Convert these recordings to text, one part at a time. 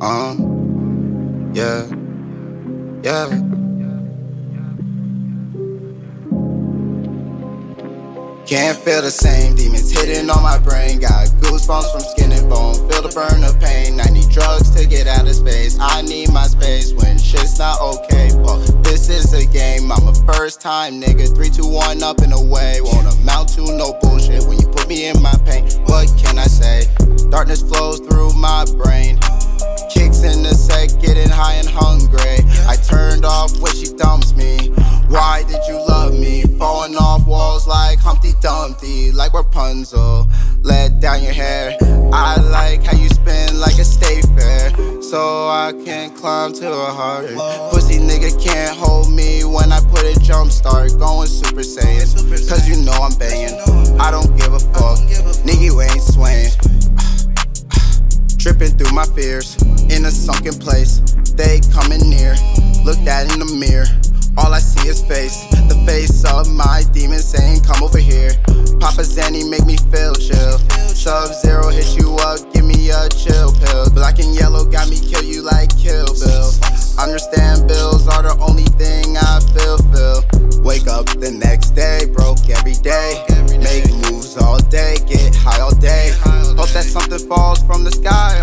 Uh, yeah, yeah. Can't feel the same demons hitting on my brain. Got goosebumps from skin and bone. Feel the burn of pain. I need drugs to get out of space. I need my space when shit's not okay. Fuck, this is a game. I'm a first time nigga. Three, two, one, up and away. Won't amount to no bullshit when you put me in my pain. What can I say? Darkness flows through my brain. And hungry. I turned off when she dumps me. Why did you love me? Falling off walls like Humpty Dumpty, like Rapunzel. Let down your hair. I like how you spin like a state fair, so I can climb to a heart. Pussy nigga can't hold me when I put a jump start. Going Super Saiyan, cause you know I'm banging. I don't give a fuck, nigga, you ain't swaying. Tripping through my fears in a sunken place. They coming near. Look that in the mirror. All I see is face. The face of my demon saying, Come over here. Papa Zanny make me feel chill. Sub Zero hit you up, give me a chill pill. Black and yellow got me kill you like Kill Bill. Understand bills are the only thing I feel, feel. Wake up the next day, broke every day. Make moves all day, get high all day. Hope that something falls from the sky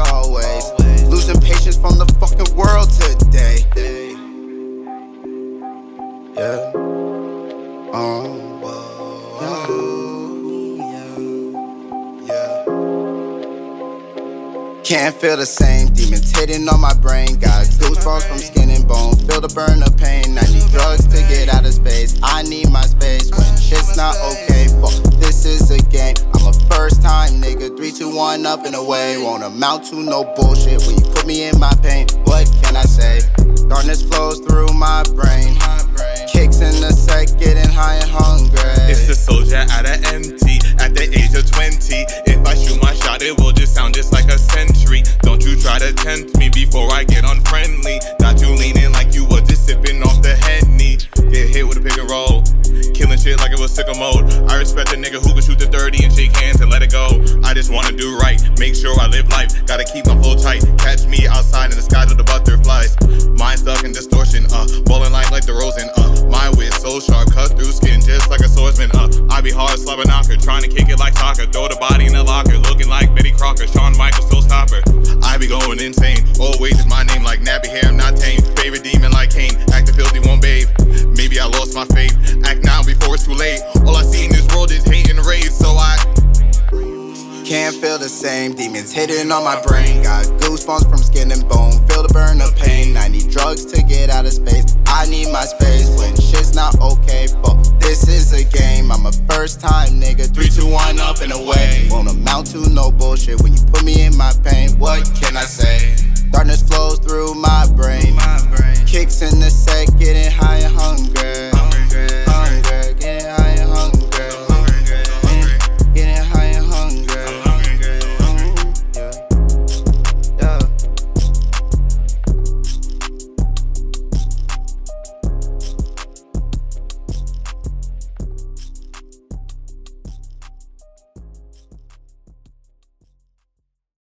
Can't feel the same. Demons hitting on my brain. Got goosebumps from skin and bone. Feel the burn of pain. I need drugs to get out of space. I need my space when shit's not okay. Fuck, this is a game. I'm a first time nigga. Three, two, one, up and away. Won't amount to no bullshit when you put me in my pain. What can I say? Darkness flows through my brain. I respect a nigga who can shoot the 30 and shake hands and let it go. I just wanna do right, make sure I live life. Gotta keep my flow tight. Catch me outside in the skies with the butterflies. Mind stuck in distortion, uh. Bowling line like the Rosen, uh. My wit so sharp, cut through skin just like a swordsman, uh. I be hard, slap a knocker, trying to kick it like soccer. Throw the body in the locker, looking like Betty Crocker. Shawn Michaels, still stopper. I be going insane. Always is my name like nappy hair, the same. Demons hitting on my brain. Got goosebumps from skin and bone. Feel the burn of pain. I need drugs to get out of space. I need my space when shit's not okay. Fuck, this is a game. I'm a first time nigga. Three, two, one, up and away. Won't amount to no bullshit when you put me in my pain. What can I say?